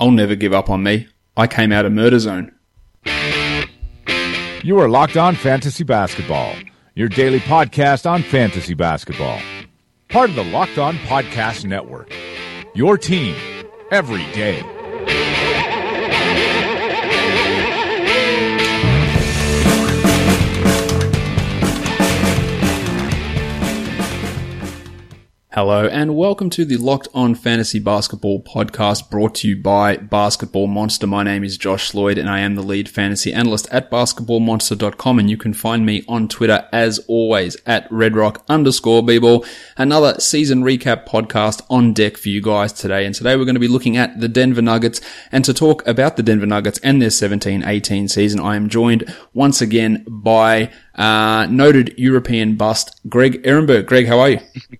I'll never give up on me. I came out of murder zone. You are Locked On Fantasy Basketball, your daily podcast on fantasy basketball. Part of the Locked On Podcast Network. Your team every day. Hello and welcome to the Locked On Fantasy Basketball podcast brought to you by Basketball Monster. My name is Josh Lloyd and I am the lead fantasy analyst at basketballmonster.com and you can find me on Twitter as always at redrock underscore bball. Another season recap podcast on deck for you guys today. And today we're going to be looking at the Denver Nuggets and to talk about the Denver Nuggets and their 17-18 season. I am joined once again by uh, noted European bust Greg Ehrenberg. Greg, how are you?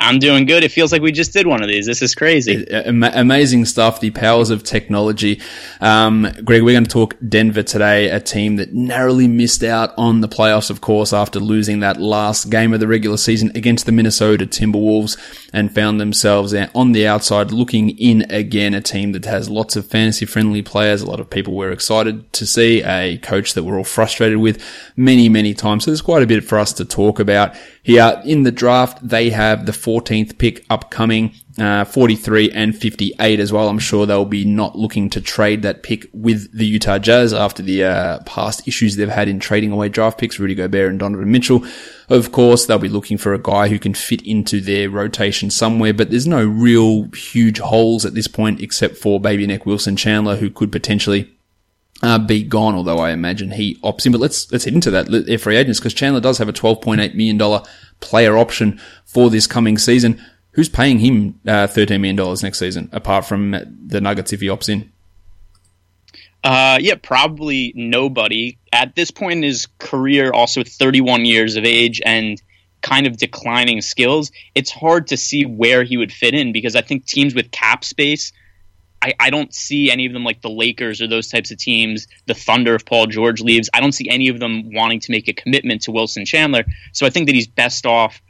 I'm doing good. It feels like we just did one of these. This is crazy. amazing stuff. The powers of technology. Um, Greg, we're going to talk Denver today, a team that narrowly missed out on the playoffs, of course, after losing that last game of the regular season against the Minnesota Timberwolves and found themselves on the outside looking in again, a team that has lots of fantasy friendly players. A lot of people were excited to see a coach that we're all frustrated with many, many times. So there's quite a bit for us to talk about here. In the draft, they have the 14th pick upcoming, uh, 43 and 58 as well. I'm sure they'll be not looking to trade that pick with the Utah Jazz after the uh, past issues they've had in trading away draft picks, Rudy Gobert and Donovan Mitchell. Of course, they'll be looking for a guy who can fit into their rotation somewhere, but there's no real huge holes at this point except for baby neck Wilson Chandler, who could potentially uh, be gone, although I imagine he opts in. But let's let's head into that. Free agents because Chandler does have a twelve point eight million dollar player option for this coming season. Who's paying him uh, thirteen million dollars next season, apart from the Nuggets if he opts in? Uh, yeah, probably nobody at this point in his career. Also, thirty one years of age and kind of declining skills. It's hard to see where he would fit in because I think teams with cap space I, I don't see any of them like the Lakers or those types of teams, the Thunder if Paul George leaves. I don't see any of them wanting to make a commitment to Wilson Chandler. So I think that he's best off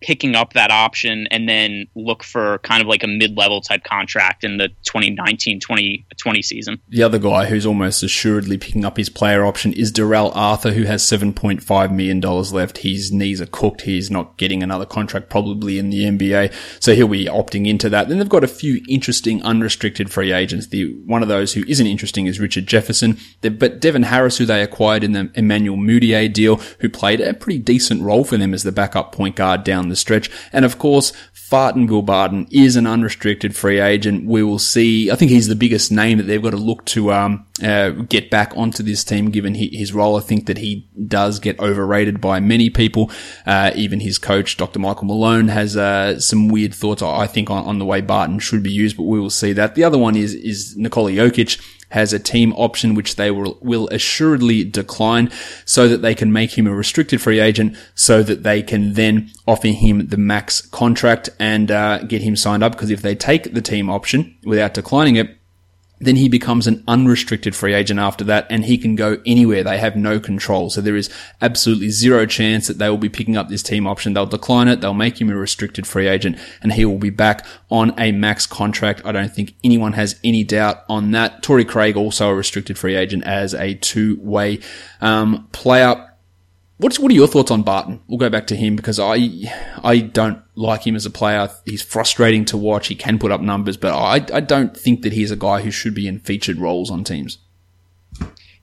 picking up that option and then look for kind of like a mid-level type contract in the 2019-2020 season. The other guy who's almost assuredly picking up his player option is Darrell Arthur, who has $7.5 million left. His knees are cooked. He's not getting another contract probably in the NBA. So he'll be opting into that. Then they've got a few interesting unrestricted free agents. The one of those who isn't interesting is Richard Jefferson. But Devin Harris, who they acquired in the Emmanuel Mudiay deal, who played a pretty decent role for them as the backup point guard down the stretch. And of course, Farton Gilbarton is an unrestricted free agent. We will see. I think he's the biggest name that they've got to look to um, uh, get back onto this team, given his role. I think that he does get overrated by many people. Uh, even his coach, Dr. Michael Malone, has uh, some weird thoughts. I think on, on, the way Barton should be used, but we will see that. The other one is is Nikola Jokic has a team option which they will, will assuredly decline so that they can make him a restricted free agent so that they can then offer him the max contract and uh, get him signed up. Because if they take the team option without declining it then he becomes an unrestricted free agent after that and he can go anywhere. They have no control. So there is absolutely zero chance that they will be picking up this team option. They'll decline it. They'll make him a restricted free agent and he will be back on a max contract. I don't think anyone has any doubt on that. Torrey Craig also a restricted free agent as a two way, um, player. What's, what are your thoughts on Barton? We'll go back to him because I, I don't like him as a player. He's frustrating to watch. He can put up numbers, but I, I don't think that he's a guy who should be in featured roles on teams.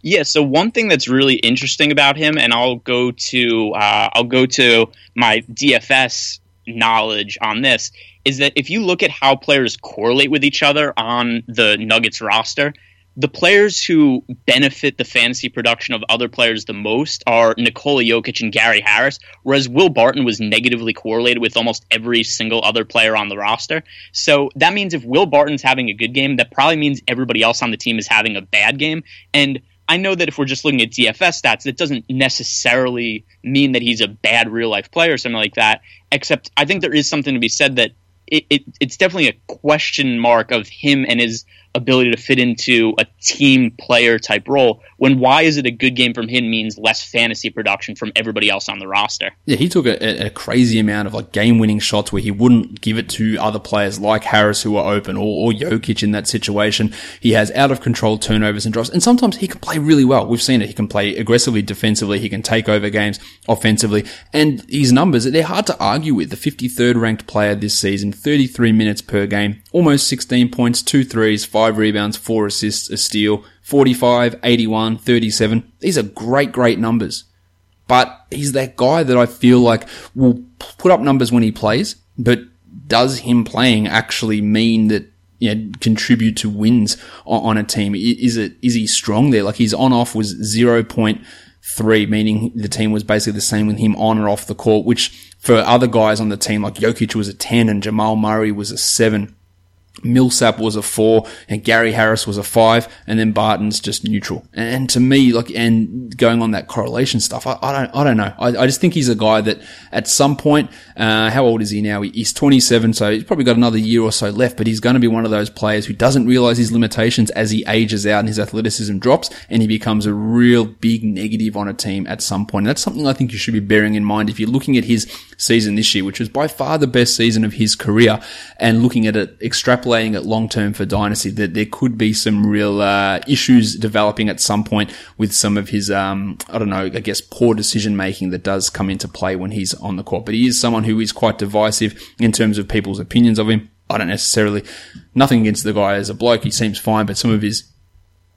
Yeah. So one thing that's really interesting about him, and I'll go to, uh, I'll go to my DFS knowledge on this, is that if you look at how players correlate with each other on the Nuggets roster, the players who benefit the fantasy production of other players the most are Nikola Jokic and Gary Harris, whereas Will Barton was negatively correlated with almost every single other player on the roster. So that means if Will Barton's having a good game, that probably means everybody else on the team is having a bad game. And I know that if we're just looking at DFS stats, that doesn't necessarily mean that he's a bad real life player or something like that. Except I think there is something to be said that it, it, it's definitely a question mark of him and his ability to fit into a team player type role when why is it a good game from him means less fantasy production from everybody else on the roster. Yeah, he took a, a crazy amount of like game winning shots where he wouldn't give it to other players like Harris who are open or, or Jokic in that situation. He has out of control turnovers and drops and sometimes he can play really well. We've seen it. He can play aggressively defensively. He can take over games offensively and his numbers, they're hard to argue with. The 53rd ranked player this season, 33 minutes per game, almost 16 points, two threes, five rebounds, four assists, a steal, 45, 81, 37. These are great, great numbers. But he's that guy that I feel like will put up numbers when he plays, but does him playing actually mean that you know, contribute to wins on, a team? Is it, is he strong there? Like his on off was 0.3, meaning the team was basically the same with him on or off the court, which for other guys on the team, like Jokic was a 10 and Jamal Murray was a 7. Millsap was a four and Gary Harris was a five and then Barton's just neutral. And to me, like, and going on that correlation stuff, I, I don't, I don't know. I, I, just think he's a guy that at some point, uh, how old is he now? He's 27, so he's probably got another year or so left, but he's going to be one of those players who doesn't realize his limitations as he ages out and his athleticism drops and he becomes a real big negative on a team at some point. And that's something I think you should be bearing in mind if you're looking at his season this year, which was by far the best season of his career and looking at it extrapolating extrapolating it long term for Dynasty, that there could be some real uh, issues developing at some point with some of his, um, I don't know, I guess poor decision making that does come into play when he's on the court. But he is someone who is quite divisive in terms of people's opinions of him. I don't necessarily, nothing against the guy as a bloke. He seems fine, but some of his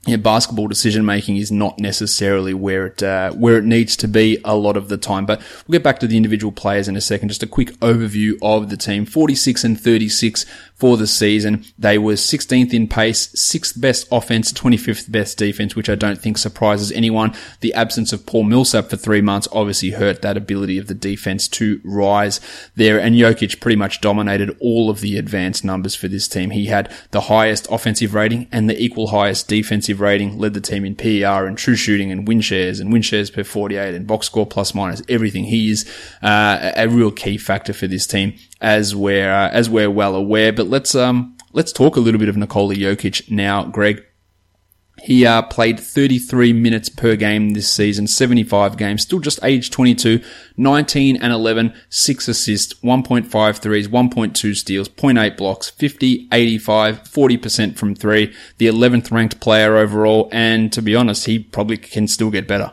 yeah, basketball decision making is not necessarily where it uh, where it needs to be a lot of the time. But we'll get back to the individual players in a second. Just a quick overview of the team: forty-six and thirty-six for the season. They were 16th in pace, sixth best offense, 25th best defense, which I don't think surprises anyone. The absence of Paul Millsap for three months obviously hurt that ability of the defense to rise there. And Jokic pretty much dominated all of the advanced numbers for this team. He had the highest offensive rating and the equal highest defensive rating, led the team in PER and true shooting and win shares and win shares per 48 and box score plus minus everything. He is uh, a real key factor for this team as we're uh, as we're well aware. But let's um let's talk a little bit of Nikola Jokic now, Greg. He uh, played 33 minutes per game this season, 75 games, still just age 22, 19 and 11, 6 assists, 1.5 threes, 1.2 steals, 0.8 blocks, 50, 85, 40% from three, the 11th ranked player overall, and to be honest, he probably can still get better.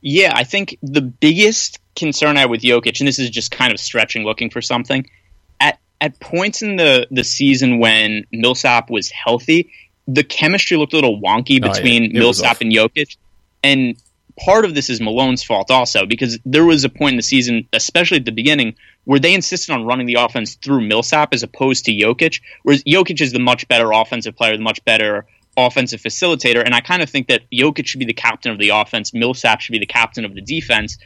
Yeah, I think the biggest concern I have with Jokic, and this is just kind of stretching, looking for something. At at points in the the season when Millsap was healthy, the chemistry looked a little wonky between oh, yeah. Millsap and Jokic, and part of this is Malone's fault also because there was a point in the season, especially at the beginning, where they insisted on running the offense through Millsap as opposed to Jokic, whereas Jokic is the much better offensive player, the much better offensive facilitator. And I kind of think that Jokic should be the captain of the offense, Millsap should be the captain of the defense.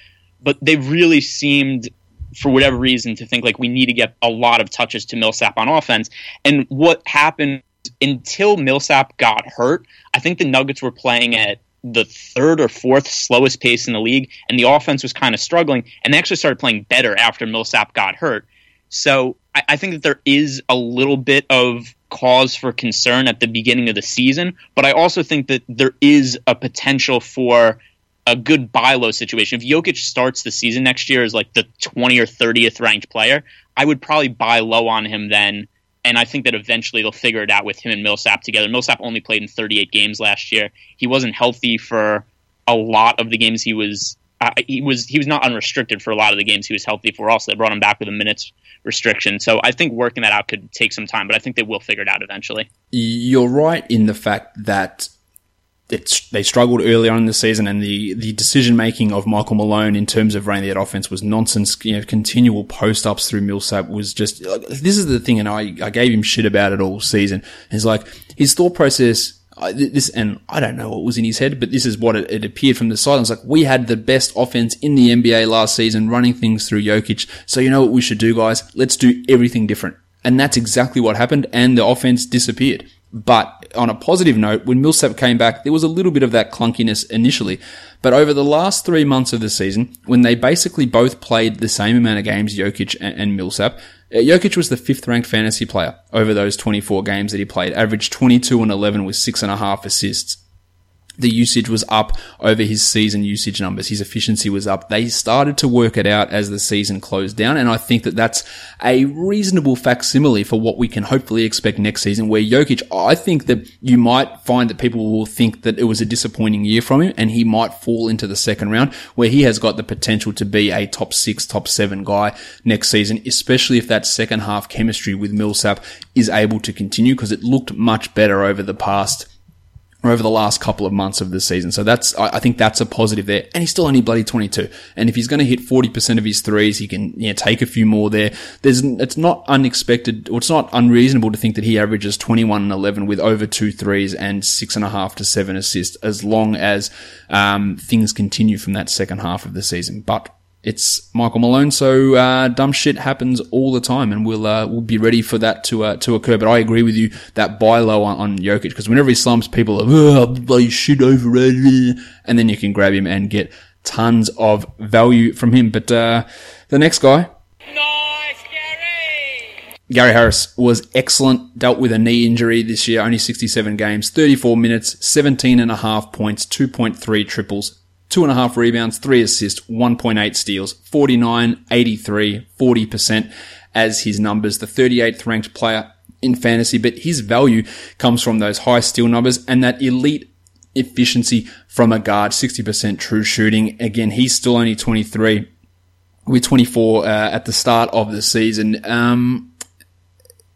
But they really seemed, for whatever reason, to think like we need to get a lot of touches to Millsap on offense. And what happened until Millsap got hurt, I think the Nuggets were playing at the third or fourth slowest pace in the league, and the offense was kind of struggling. And they actually started playing better after Millsap got hurt. So I, I think that there is a little bit of cause for concern at the beginning of the season, but I also think that there is a potential for a good buy low situation. If Jokic starts the season next year as like the 20 or 30th ranked player, I would probably buy low on him then. And I think that eventually they'll figure it out with him and Millsap together. Millsap only played in 38 games last year. He wasn't healthy for a lot of the games he was. He was he was not unrestricted for a lot of the games he was healthy for. Also, they brought him back with a minutes restriction. So I think working that out could take some time, but I think they will figure it out eventually. You're right in the fact that it's, they struggled early on in the season and the, the decision making of Michael Malone in terms of running that offense was nonsense. You know, continual post ups through Millsap was just, this is the thing. And I, I gave him shit about it all season. It's like his thought process I, this, and I don't know what was in his head, but this is what it, it appeared from the side. It's like, we had the best offense in the NBA last season, running things through Jokic. So you know what we should do, guys? Let's do everything different. And that's exactly what happened, and the offense disappeared. But on a positive note, when Millsap came back, there was a little bit of that clunkiness initially. But over the last three months of the season, when they basically both played the same amount of games, Jokic and, and Millsap, Uh, Jokic was the fifth ranked fantasy player over those 24 games that he played, averaged 22 and 11 with six and a half assists the usage was up over his season usage numbers. His efficiency was up. They started to work it out as the season closed down. And I think that that's a reasonable facsimile for what we can hopefully expect next season where Jokic, I think that you might find that people will think that it was a disappointing year from him and he might fall into the second round where he has got the potential to be a top six, top seven guy next season, especially if that second half chemistry with Millsap is able to continue because it looked much better over the past over the last couple of months of the season. So that's, I, think that's a positive there. And he's still only bloody 22. And if he's going to hit 40% of his threes, he can, you know, take a few more there. There's, it's not unexpected, or it's not unreasonable to think that he averages 21 and 11 with over two threes and six and a half to seven assists as long as, um, things continue from that second half of the season. But it's Michael Malone, so uh, dumb shit happens all the time, and we'll uh, we'll be ready for that to uh, to occur. But I agree with you that buy low on, on Jokic because whenever he slumps, people are oh, bloody shit overrated, and then you can grab him and get tons of value from him. But uh, the next guy. Nice, Gary. Gary Harris was excellent, dealt with a knee injury this year, only 67 games, 34 minutes, 17 and a half points, 2.3 triples, two and a half rebounds, three assists, 1.8 steals, 49, 83, 40% as his numbers, the 38th ranked player in fantasy, but his value comes from those high steal numbers and that elite efficiency from a guard, 60% true shooting. Again, he's still only 23 with 24 uh, at the start of the season. Um,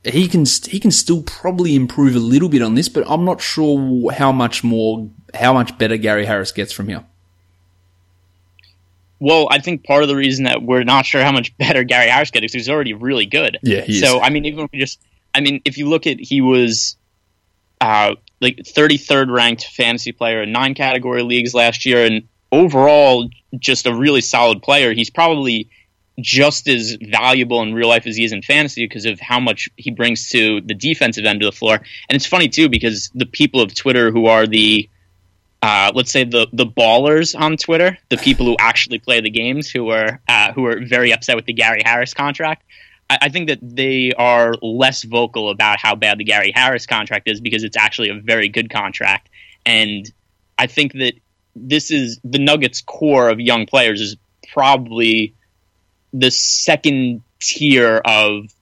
he can he can still probably improve a little bit on this, but I'm not sure how much more how much better Gary Harris gets from here. Well, I think part of the reason that we're not sure how much better Gary Harris gets is he's already really good. Yeah, so I mean, even if we just, I mean, if you look at he was uh, like 33rd ranked fantasy player in nine category leagues last year, and overall just a really solid player. He's probably just as valuable in real life as he is in fantasy because of how much he brings to the defensive end of the floor. And it's funny too because the people of Twitter who are the uh, let's say the the ballers on Twitter, the people who actually play the games, who are uh, who are very upset with the Gary Harris contract. I, I, think that they are less vocal about how bad the Gary Harris contract is because it's actually a very good contract, and I think that this is the Nuggets' core of young players is probably the second tier of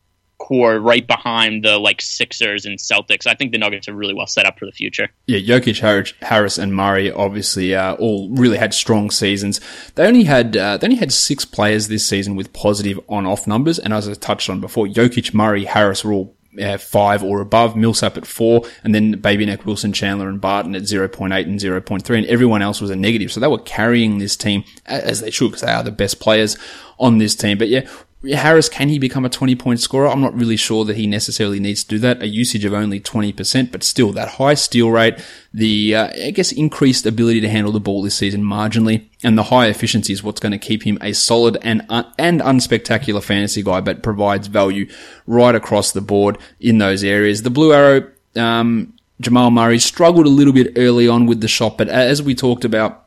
core right behind the like Sixers and Celtics. I think the Nuggets are really well set up for the future. Yeah, Jokic, Harris, and Murray obviously uh, all really had strong seasons. They only had uh, they only had six players this season with positive on-off numbers, and as I touched on before, Jokic, Murray, Harris were all uh, five or above, Millsap at four, and then Baby Neck, Wilson, Chandler, and Barton at 0.8 and 0.3, and everyone else was a negative. So they were carrying this team as they should because they are the best players on this team. But yeah, Harris, can he become a 20 point scorer? I'm not really sure that he necessarily needs to do that. A usage of only 20%, but still that high steal rate, the, uh, I guess, increased ability to handle the ball this season marginally, and the high efficiency is what's going to keep him a solid and, and unspectacular fantasy guy, but provides value right across the board in those areas. The blue arrow, um, Jamal Murray struggled a little bit early on with the shot, but as we talked about,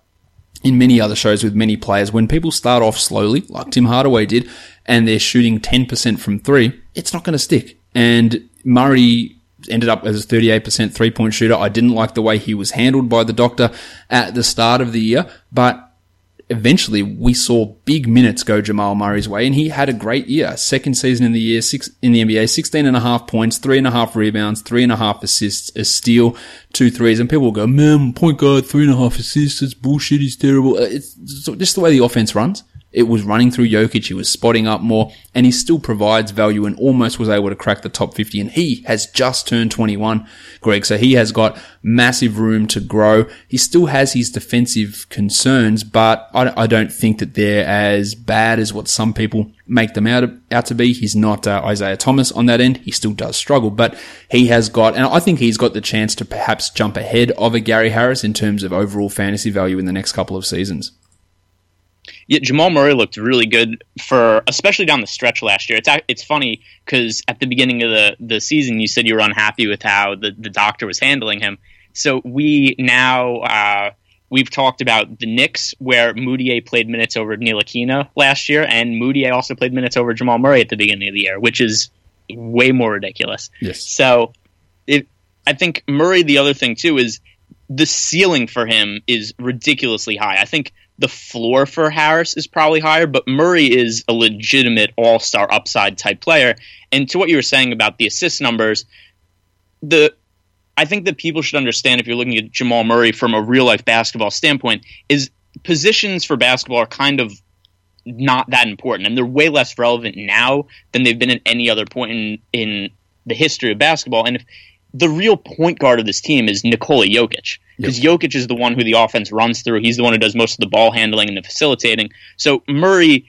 in many other shows with many players, when people start off slowly, like Tim Hardaway did, and they're shooting 10% from three, it's not going to stick. And Murray ended up as a 38% three point shooter. I didn't like the way he was handled by the doctor at the start of the year, but eventually we saw big minutes go Jamal Murray's way and he had a great year. Second season in the year, six in the NBA, 16 and a half points, three and a half rebounds, three and a half assists, a steal, two threes. And people will go, man, point guard, three and a half assists. It's bullshit. He's terrible. Uh, it's just the way the offense runs. It was running through Jokic. He was spotting up more and he still provides value and almost was able to crack the top 50. And he has just turned 21, Greg. So he has got massive room to grow. He still has his defensive concerns, but I, I don't think that they're as bad as what some people make them out, out to be. He's not uh, Isaiah Thomas on that end. He still does struggle, but he has got, and I think he's got the chance to perhaps jump ahead of a Gary Harris in terms of overall fantasy value in the next couple of seasons. Yeah, Jamal Murray looked really good for, especially down the stretch last year. It's it's funny because at the beginning of the the season, you said you were unhappy with how the the doctor was handling him. So we now uh, we've talked about the Knicks, where Mudiay played minutes over Ntilikina last year, and Mudiay also played minutes over Jamal Murray at the beginning of the year, which is way more ridiculous. Yes. So, it, I think Murray. The other thing too is the ceiling for him is ridiculously high. I think the floor for Harris is probably higher, but Murray is a legitimate all star upside type player. And to what you were saying about the assist numbers, the I think that people should understand if you're looking at Jamal Murray from a real life basketball standpoint, is positions for basketball are kind of not that important, and they're way less relevant now than they've been at any other point in in the history of basketball. And if the real point guard of this team is Nikola Jokic because yep. Jokic is the one who the offense runs through. He's the one who does most of the ball handling and the facilitating. So Murray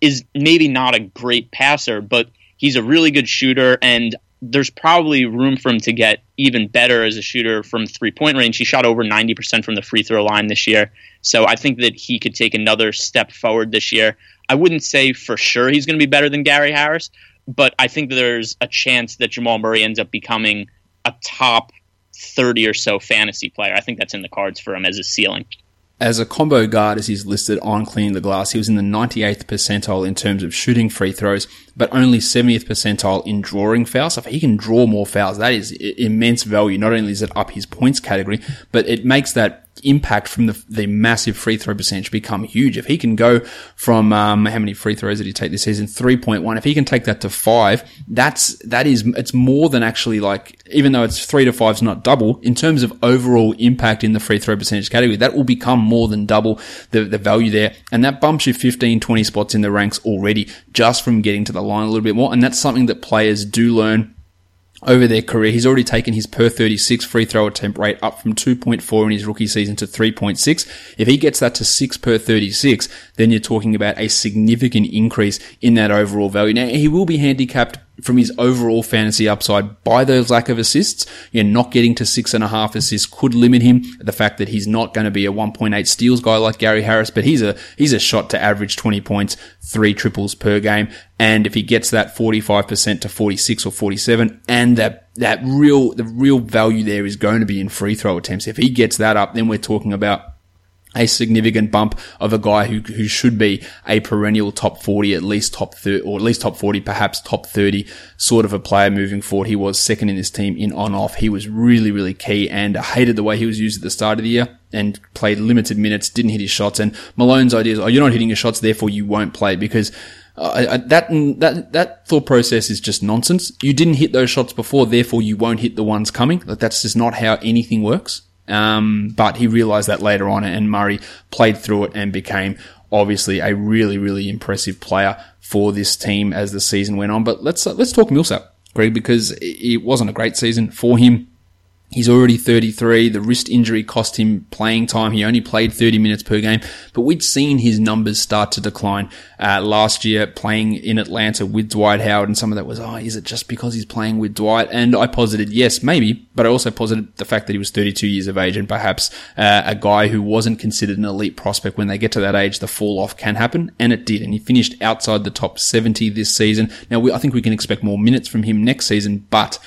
is maybe not a great passer, but he's a really good shooter, and there's probably room for him to get even better as a shooter from three point range. He shot over 90% from the free throw line this year. So I think that he could take another step forward this year. I wouldn't say for sure he's going to be better than Gary Harris, but I think there's a chance that Jamal Murray ends up becoming a top 30 or so fantasy player. I think that's in the cards for him as a ceiling. As a combo guard, as he's listed on Cleaning the Glass, he was in the 98th percentile in terms of shooting free throws, but only 70th percentile in drawing fouls. So if he can draw more fouls, that is immense value. Not only is it up his points category, but it makes that impact from the, the massive free throw percentage become huge. If he can go from, um, how many free throws did he take this season? 3.1. If he can take that to five, that's, that is, it's more than actually like, even though it's three to five is not double, in terms of overall impact in the free throw percentage category, that will become more than double the, the value there. And that bumps you 15, 20 spots in the ranks already just from getting to the line a little bit more. And that's something that players do learn over their career. He's already taken his per 36 free throw attempt rate up from 2.4 in his rookie season to 3.6. If he gets that to 6 per 36, then you're talking about a significant increase in that overall value. Now, he will be handicapped from his overall fantasy upside by those lack of assists. You know, not getting to six and a half assists could limit him. The fact that he's not going to be a 1.8 steals guy like Gary Harris, but he's a, he's a shot to average 20 points, three triples per game. And if he gets that 45% to 46 or 47 and that, that real, the real value there is going to be in free throw attempts. If he gets that up, then we're talking about a significant bump of a guy who who should be a perennial top 40, at least top 30, or at least top 40, perhaps top 30 sort of a player moving forward. He was second in this team in on off. He was really, really key and I hated the way he was used at the start of the year and played limited minutes, didn't hit his shots. And Malone's idea is, oh, you're not hitting your shots, therefore you won't play because uh, that that that thought process is just nonsense. You didn't hit those shots before, therefore you won't hit the ones coming. Like that's just not how anything works. Um, but he realized that later on and Murray played through it and became obviously a really, really impressive player for this team as the season went on. But let's, uh, let's talk Millsap, Greg, because it wasn't a great season for him. He's already 33. The wrist injury cost him playing time. He only played 30 minutes per game, but we'd seen his numbers start to decline uh, last year playing in Atlanta with Dwight Howard. And some of that was, oh, is it just because he's playing with Dwight? And I posited, yes, maybe, but I also posited the fact that he was 32 years of age and perhaps uh, a guy who wasn't considered an elite prospect. When they get to that age, the fall off can happen. And it did. And he finished outside the top 70 this season. Now, we, I think we can expect more minutes from him next season, but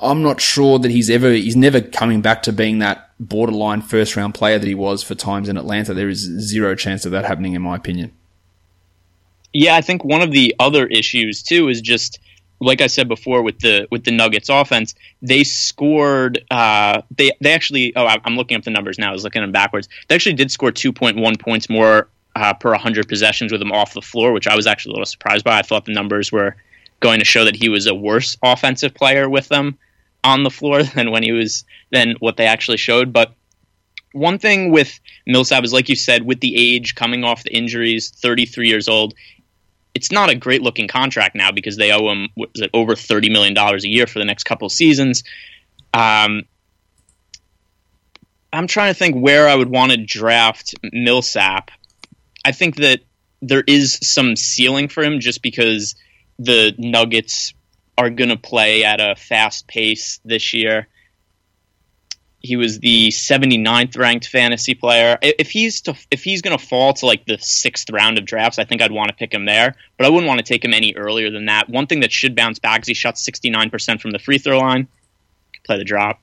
I'm not sure that he's ever, he's never coming back to being that borderline first round player that he was for times in Atlanta. There is zero chance of that happening, in my opinion. Yeah, I think one of the other issues too is just like I said before with the with the Nuggets offense, they scored. Uh, they they actually. Oh, I'm looking up the numbers now. I was looking them backwards. They actually did score 2.1 points more uh, per 100 possessions with him off the floor, which I was actually a little surprised by. I thought the numbers were going to show that he was a worse offensive player with them on the floor than when he was than what they actually showed. But one thing with Millsap is, like you said, with the age coming off the injuries, 33 years old, it's not a great looking contract now because they owe him it, over $30 million a year for the next couple of seasons. Um, I'm trying to think where I would want to draft Millsap. I think that there is some ceiling for him just because the Nuggets are going to play at a fast pace this year. He was the 79th ranked fantasy player. If he's to, if he's going to fall to like the sixth round of drafts, I think I'd want to pick him there. But I wouldn't want to take him any earlier than that. One thing that should bounce back is he shot 69% from the free throw line. Play the drop.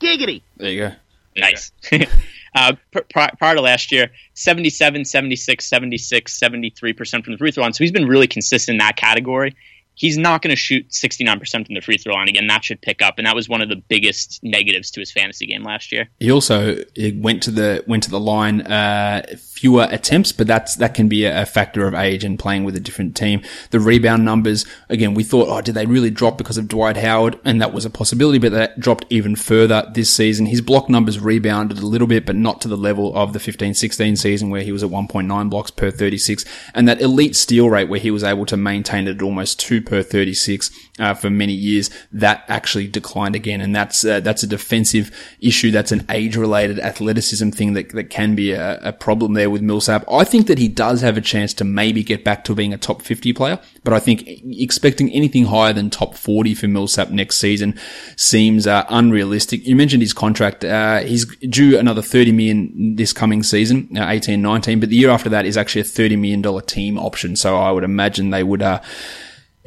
Giggity. There you go. Nice. uh, prior to last year, 77, 76, 76, 73% from the free throw line. So he's been really consistent in that category he's not going to shoot 69% from the free throw line again. That should pick up, and that was one of the biggest negatives to his fantasy game last year. He also went to the went to the line uh, fewer attempts, but that's that can be a, factor of age and playing with a different team. The rebound numbers, again, we thought, oh, did they really drop because of Dwight Howard? And that was a possibility, but that dropped even further this season. His block numbers rebounded a little bit, but not to the level of the 15-16 season where he was at 1.9 blocks per 36, and that elite steal rate where he was able to maintain it at almost two per 36 uh, for many years, that actually declined again. And that's, uh, that's a defensive issue. That's an age related athleticism thing that, that can be a, a, problem there with Millsap. I think that he does have a chance to maybe get back to being a top 50 player, but I think expecting anything higher than top 40 for Millsap next season seems uh, unrealistic. You mentioned his contract. Uh, he's due another 30 million this coming season, uh, 18, 19, but the year after that is actually a $30 million team option. So I would imagine they would, uh,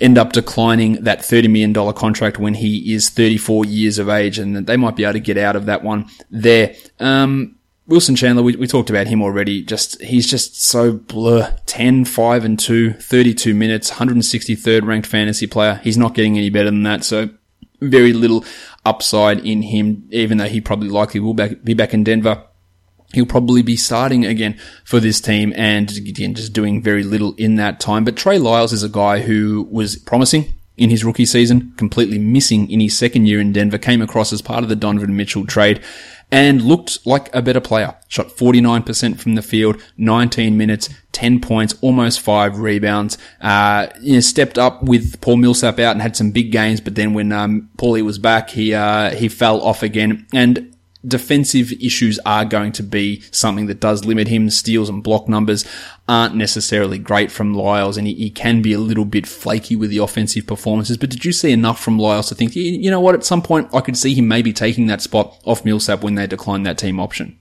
end up declining that $30 million contract when he is 34 years of age and they might be able to get out of that one there. Um, Wilson Chandler, we, we talked about him already. Just, he's just so blur. 10, 5 and 2, 32 minutes, 163rd ranked fantasy player. He's not getting any better than that. So very little upside in him, even though he probably likely will back, be back in Denver He'll probably be starting again for this team and again, just doing very little in that time. But Trey Lyles is a guy who was promising in his rookie season, completely missing in his second year in Denver, came across as part of the Donovan Mitchell trade and looked like a better player. Shot 49% from the field, 19 minutes, 10 points, almost five rebounds. Uh, you know, stepped up with Paul Millsap out and had some big games, but then when, um, Paulie was back, he, uh, he fell off again. And defensive issues are going to be something that does limit him. Steals and block numbers aren't necessarily great from Lyles, and he, he, can be a little bit flaky with the offensive performances. But did you see enough from Lyles to think, you know what, at some point I could see him maybe taking that spot off Millsap when they decline that team option?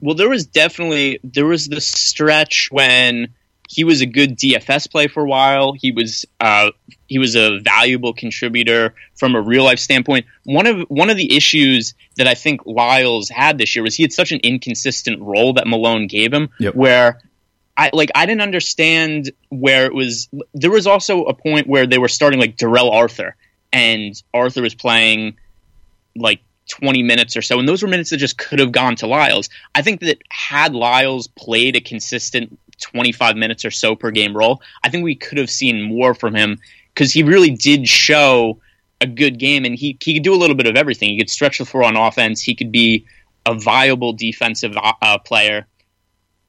Well, there was definitely there was the stretch when he was a good DFS play for a while. He was uh, he was a valuable contributor from a real life standpoint. One of one of the issues that I think Lyles had this year was he had such an inconsistent role that Malone gave him, yep. where I like I didn't understand where it was. There was also a point where they were starting like Darrell Arthur, and Arthur was playing like 20 minutes or so, and those were minutes that just could have gone to Lyles. I think that had Lyles played a consistent 25 minutes or so per game role. I think we could have seen more from him because he really did show a good game and he, he could do a little bit of everything. He could stretch the floor on offense, he could be a viable defensive uh, uh, player.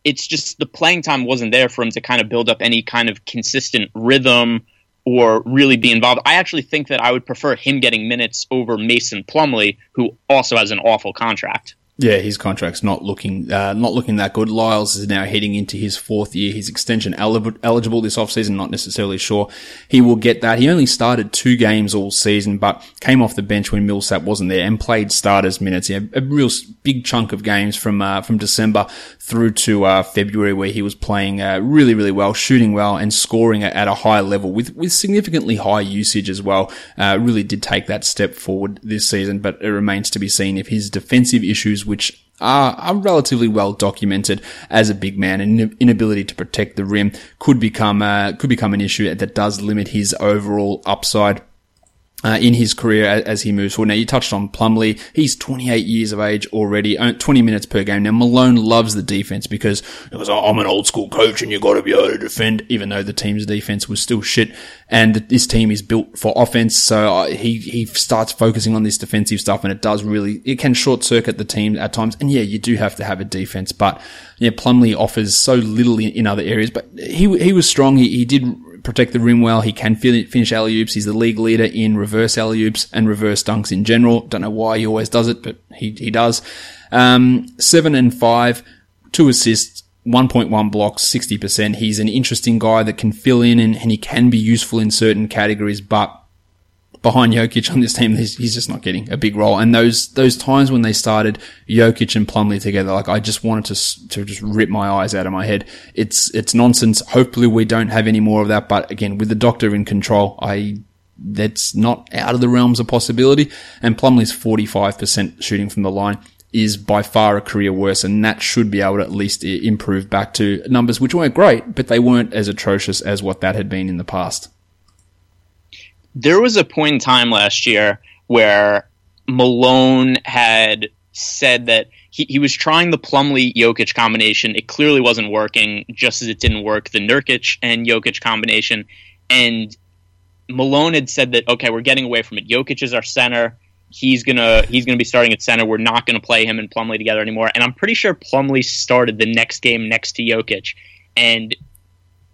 It's just the playing time wasn't there for him to kind of build up any kind of consistent rhythm or really be involved. I actually think that I would prefer him getting minutes over Mason Plumlee, who also has an awful contract. Yeah, his contract's not looking uh, not looking that good. Lyles is now heading into his fourth year. His extension eligible this offseason, not necessarily sure he will get that. He only started two games all season, but came off the bench when Millsap wasn't there and played starters minutes. Yeah, a real big chunk of games from uh, from December through to uh, February, where he was playing uh, really, really well, shooting well, and scoring at a high level with with significantly high usage as well. Uh, really did take that step forward this season, but it remains to be seen if his defensive issues which are, are, relatively well documented as a big man and inability to protect the rim could become uh, could become an issue that does limit his overall upside uh, in his career as he moves forward. Now, you touched on Plumlee. He's 28 years of age already, 20 minutes per game. Now, Malone loves the defense because goes, oh, I'm an old school coach and you've got to be able to defend, even though the team's defense was still shit. And this team is built for offense. So uh, he, he starts focusing on this defensive stuff and it does really, it can short circuit the team at times. And yeah, you do have to have a defense, but yeah, Plumlee offers so little in, in other areas, but he, he was strong. He, he did protect the rim well. He can finish alley oops. He's the league leader in reverse alley oops and reverse dunks in general. Don't know why he always does it, but he, he does. Um, seven and five, two assists, 1.1 blocks, 60%. He's an interesting guy that can fill in and, and he can be useful in certain categories, but behind Jokic on this team, he's, he's, just not getting a big role. And those those times when they started Jokic and Plumlee together, like I just wanted to to just rip my eyes out of my head. It's it's nonsense. Hopefully we don't have any more of that. But again, with the doctor in control, I that's not out of the realms of possibility. And Plumlee's 45% shooting from the line. is by far a career worse, and that should be able to at least improve back to numbers which weren't great, but they weren't as atrocious as what that had been in the past. There was a point in time last year where Malone had said that he, he was trying the Plumlee Jokic combination. It clearly wasn't working, just as it didn't work the Nurkic and Jokic combination. And Malone had said that okay, we're getting away from it. Jokic is our center he's gonna he's gonna be starting at center. We're not gonna play him and Plumlee together anymore. And I'm pretty sure Plumlee started the next game next to Jokic. And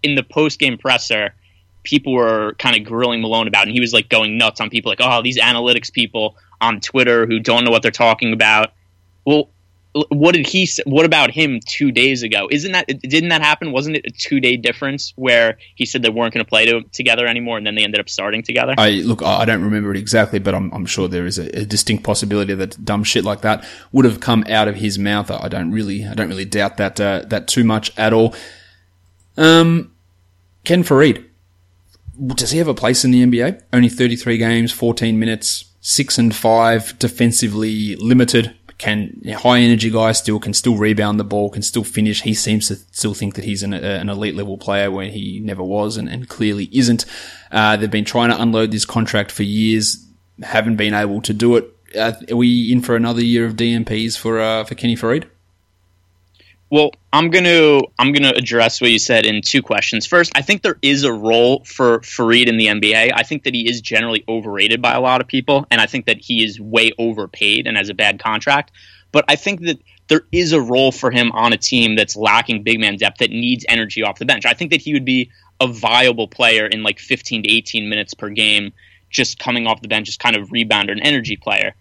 in the post game presser, people were kind of grilling Malone about, and he was like going nuts on people like, oh, these analytics people on Twitter who don't know what they're talking about. Well, what did he what about him two days ago? Isn't that didn't that happen? Wasn't it a two day difference where he said they weren't going to play to, together anymore and then they ended up starting together? I look i don't remember it exactly but i'm, I'm sure there is a, a, distinct possibility that dumb shit like that would have come out of his mouth. I don't really i don't really doubt that uh, that too much at all. Um ken faried does he have a place in the nba only 33 games 14 minutes six and five defensively limited can high energy guy still can still rebound the ball, can still finish. He seems to still think that he's an, an elite level player when he never was, and, and clearly isn't. Uh, they've been trying to unload this contract for years, haven't been able to do it. Uh, are we in for another year of DNPs for uh, for Kenny Faried? Well, I'm gonna I'm gonna address what you said in two questions. First, I think there is a role for Faried in the NBA. I think that he is generally overrated by a lot of people, and I think that he is way overpaid and has a bad contract. But I think that there is a role for him on a team that's lacking big man depth that needs energy off the bench. I think that he would be a viable player in like 15 to 18 minutes per game, just coming off the bench as kind of rebounder and energy player.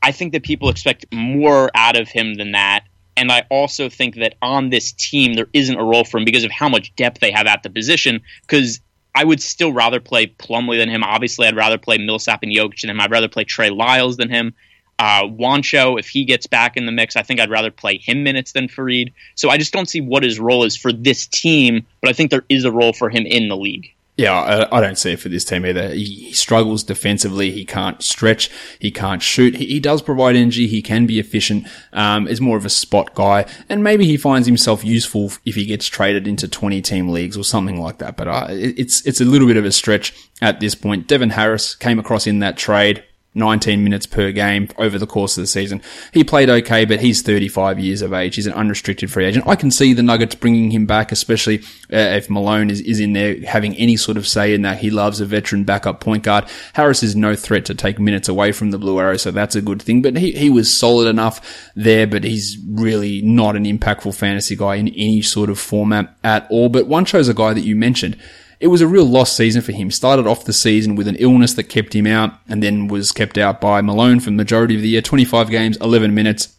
I think that people expect more out of him than that and I also think that on this team, there isn't a role for him because of how much depth they have at the position. Because I would still rather play Plumlee than him. Obviously, I'd rather play Millsap and Jokic than him. I'd rather play Trey Lyles than him. Uh, Juancho, if he gets back in the mix, I think I'd rather play him minutes than Faried. So I just don't see what his role is for this team, but I think there is a role for him in the league. Yeah, I, I, don't see it for this team either. He, he, struggles defensively. He can't stretch. He can't shoot. He, he does provide energy. He can be efficient. Um, is more of a spot guy, and maybe he finds himself useful if he gets traded into twenty team leagues or something like that. But uh, it, it's it's a little bit of a stretch at this point. Devin Harris came across in that trade. 19 minutes per game over the course of the season. He played okay, but he's 35 years of age. He's an unrestricted free agent. I can see the Nuggets bringing him back, especially uh, if Malone is, is in there having any sort of say in that. He loves a veteran backup point guard. Harris is no threat to take minutes away from the Blue Arrow, so that's a good thing. But he, he was solid enough there, but he's really not an impactful fantasy guy in any sort of format at all. But Juancho's a guy that you mentioned it was a real lost season for him. Started off the season with an illness that kept him out and then was kept out by Malone for the majority of the year. 25 games, 11 minutes.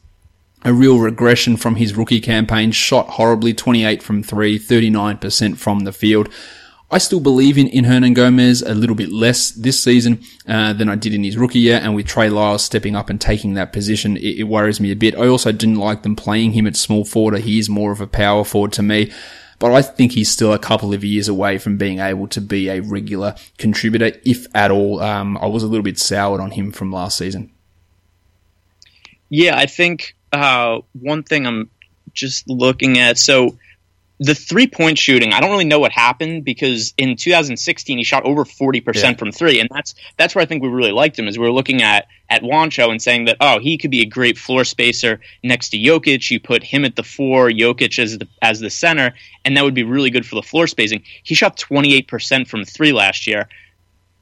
A real regression from his rookie campaign. Shot horribly, 28 from 3, 39% from the field. I still believe in, in Hernangomez a little bit less this season uh, than I did in his rookie year, and with Trey Lyles stepping up and taking that position, it, it worries me a bit. I also didn't like them playing him at small forward. He is more of a power forward to me but I think he's still a couple of years away from being able to be a regular contributor, if at all. Um, I was a little bit soured on him from last season. Yeah, I think uh, one thing I'm just looking at. So the three point shooting, I don't really know what happened because in 2016 he shot over 40 yeah. percent from three, and that's that's where I think we really liked him. Is we were looking at at Juancho and saying that oh he could be a great floor spacer next to Jokic. You put him at the four, Jokic as the as the center, and that would be really good for the floor spacing. He shot 28 percent from three last year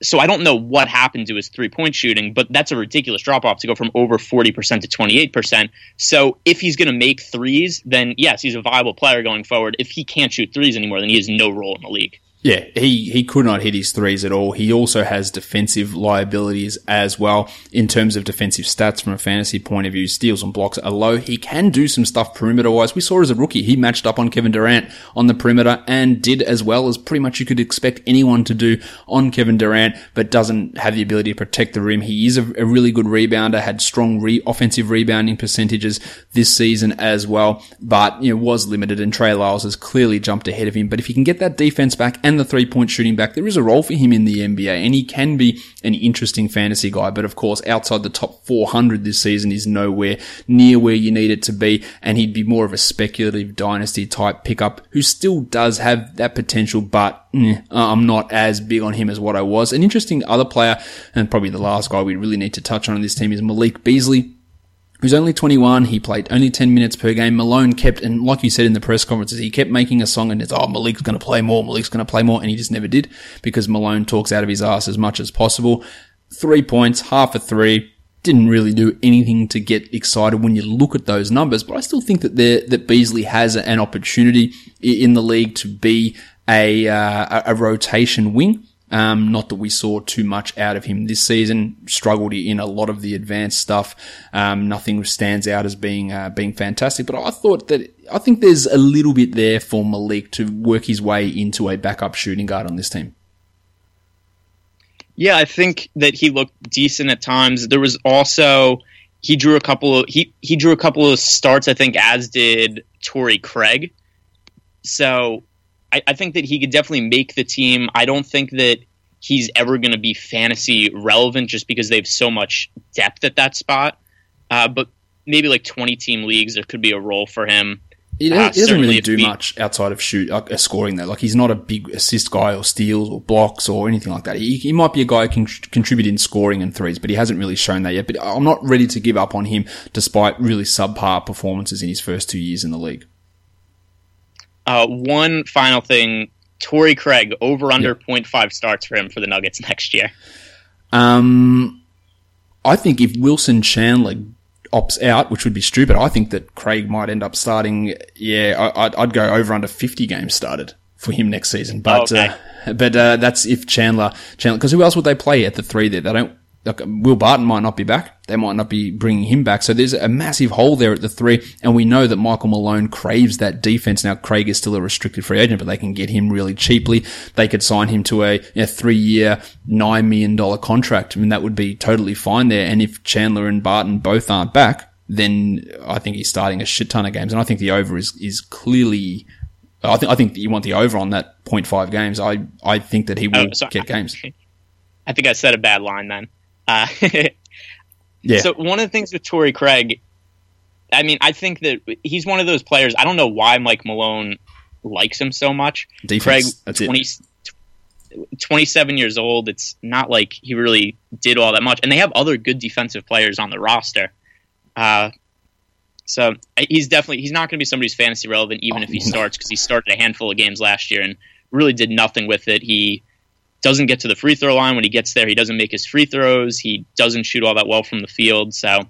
so I don't know what happened to his three point shooting, but that's a ridiculous drop off to go from over 40% to 28%. So if he's going to make threes, then yes, he's a viable player going forward. If he can't shoot threes anymore, then he has no role in the league. Yeah, he, he could not hit his threes at all. He also has defensive liabilities as well in terms of defensive stats from a fantasy point of view. Steals and blocks are low. He can do some stuff perimeter wise. We saw as a rookie, he matched up on Kevin Durant on the perimeter and did as well as pretty much you could expect anyone to do on Kevin Durant, but doesn't have the ability to protect the rim. He is a, a really good rebounder, had strong re- offensive rebounding percentages this season as well, but you know, was limited and Trey Lyles has clearly jumped ahead of him. But if he can get that defense back and and the three point shooting back, there is a role for him in the NBA and he can be an interesting fantasy guy. But of course, outside the top 400 this season is nowhere near where you need it to be. And he'd be more of a speculative dynasty type pickup who still does have that potential, but eh, I'm not as big on him as what I was. An interesting other player and probably the last guy we really need to touch on in this team is Malik Beasley who's only 21. He played only 10 minutes per game. Malone kept, and like you said in the press conferences, he kept making a song and it's, oh, Malik's going to play more. Malik's going to play more. And he just never did because Malone talks out of his ass as much as possible. Three points, half a three. Didn't really do anything to get excited when you look at those numbers, but I still think that there, that Beasley has an opportunity in the league to be a, uh, a rotation wing. Um, not that we saw too much out of him this season. Struggled in a lot of the advanced stuff. Um, nothing stands out as being uh, being fantastic. But I thought that I think there's a little bit there for Malik to work his way into a backup shooting guard on this team. Yeah, I think that he looked decent at times. There was also he drew a couple of he he drew a couple of starts. I think as did Torrey Craig. So I, I think that he could definitely make the team. I don't think that he's ever going to be fantasy relevant just because they have so much depth at that spot. Uh, but maybe like 20 team leagues, there could be a role for him. He, uh, he doesn't really do much outside of shoot uh, scoring though. Like he's not a big assist guy or steals or blocks or anything like that. He, he might be a guy who can contribute in scoring and threes, but he hasn't really shown that yet. But I'm not ready to give up on him despite really subpar performances in his first two years in the league. Uh, one final thing: Torrey Craig over under yep. 0.5 starts for him for the Nuggets next year. Um, I think if Wilson Chandler opts out, which would be stupid, I think that Craig might end up starting. Yeah, I, would go over under 50 games started for him next season. But okay. uh, but uh, that's if Chandler Chandler because who else would they play at the three there? They don't like Will Barton might not be back. They might not be bringing him back. So there's a massive hole there at the three. And we know that Michael Malone craves that defense. Now Craig is still a restricted free agent, but they can get him really cheaply. They could sign him to a you know, three year, $9 million contract. I mean, that would be totally fine there. And if Chandler and Barton both aren't back, then I think he's starting a shit ton of games. And I think the over is, is clearly I think I think you want the over on that 0.5 games. I I think that he oh, will oh, get games. I think I said a bad line then. Uh, yeah. So one of the things with Torrey Craig, I mean, I think that he's one of those players. I don't know why Mike Malone likes him so much. Defense, Craig, 20, 27 years old. It's not like he really did all that much, and they have other good defensive players on the roster. Uh, so he's definitely he's not going to be somebody's fantasy relevant, even oh, if he starts, because he started a handful of games last year and really did nothing with it. He doesn't get to the free throw line. When he gets there, he doesn't make his free throws. He doesn't shoot all that well from the field. So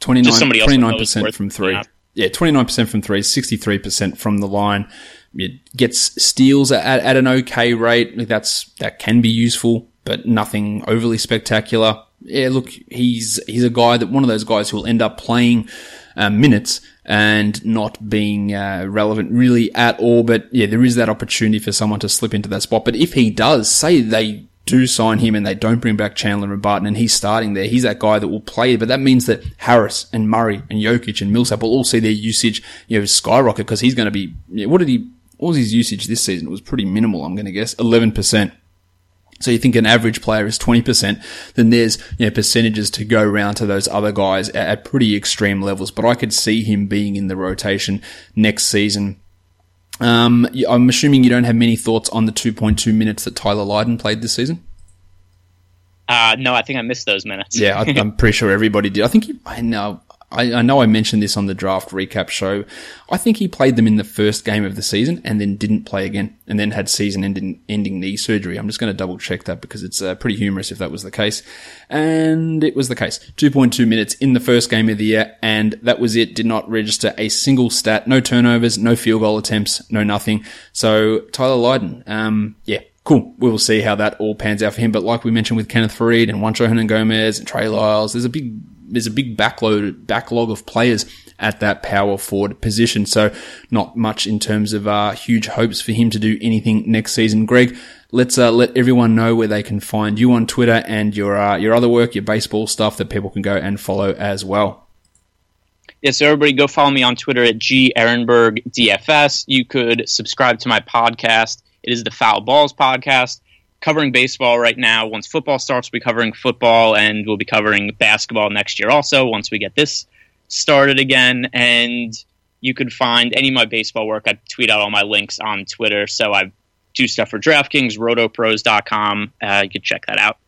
29, percent from three. Yeah, 29% from three, 63% from the line. It gets steals at, at an okay rate. That's, that can be useful, but nothing overly spectacular. Yeah, look, he's, he's a guy that one of those guys who will end up playing uh, minutes and not being uh, relevant really at all. But yeah, there is that opportunity for someone to slip into that spot. But if he does, say they do sign him and they don't bring back Chandler and Barton and he's starting there, he's that guy that will play. But that means that Harris and Murray and Jokic and Millsap will all see their usage, you know, skyrocket because he's going to be, what did he, what was his usage this season? It was pretty minimal, I'm going to guess. 11%. So you think an average player is 20%, then there's, you know, percentages to go around to those other guys at, at pretty extreme levels. But I could see him being in the rotation next season. Um, I'm assuming you don't have many thoughts on the 2.2 minutes that Tyler Lydon played this season. Uh, no, I think I missed those minutes. yeah, I, am pretty sure everybody did. I think he, I know I, I, know I mentioned this on the draft recap show. I think he played them in the first game of the season and then didn't play again and then had season ending, ending knee surgery. I'm just going to double check that because it's uh, pretty humorous if that was the case. And it was the case. 2.2 minutes in the first game of the year and that was it. Did not register a single stat. No turnovers, no field goal attempts, no nothing. So Tyler Lydon, um, yeah, cool. We will see how that all pans out for him. But like we mentioned with Kenneth Faried and Juancho Hernangomez and Trey Lyles, there's a big there's a big backlog backlog of players at that power forward position. So not much in terms of uh, huge hopes for him to do anything next season. Greg, let's uh, let everyone know where they can find you on Twitter and your uh, your other work, your baseball stuff that people can go and follow as well. Yeah, so everybody go follow me on Twitter at G Ehrenberg DFS. You could subscribe to my podcast It is the Foul Balls podcast covering baseball right now. Once football starts, we'll be covering football, and we'll be covering basketball next year also once we get this started again. And you could find any of my baseball work. I tweet out all my links on Twitter. So I do stuff for DraftKings, rotopros.com. Uh, you could check that out.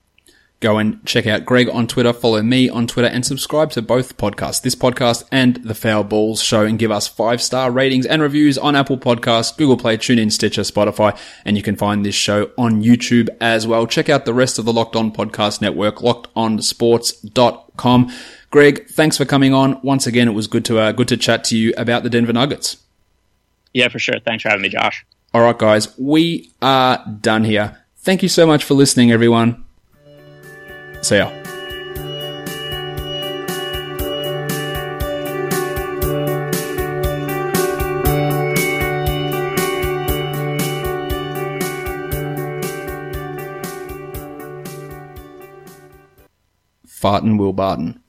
Go and check out Greg on Twitter, follow me on Twitter, and subscribe to both podcasts, this podcast and the Foul Balls Show, and give us five star ratings and reviews on Apple Podcasts, Google Play, TuneIn, Stitcher, Spotify, and you can find this show on YouTube as well. Check out the rest of the Locked On Podcast Network, lockedonsports.com. Greg, thanks for coming on. Once again, it was good to uh, good to chat to you about the Denver Nuggets. Yeah, for sure. Thanks for having me, Josh. All right, guys, we are done here. Thank you so much for listening, everyone. See ya. Farton Will Barton.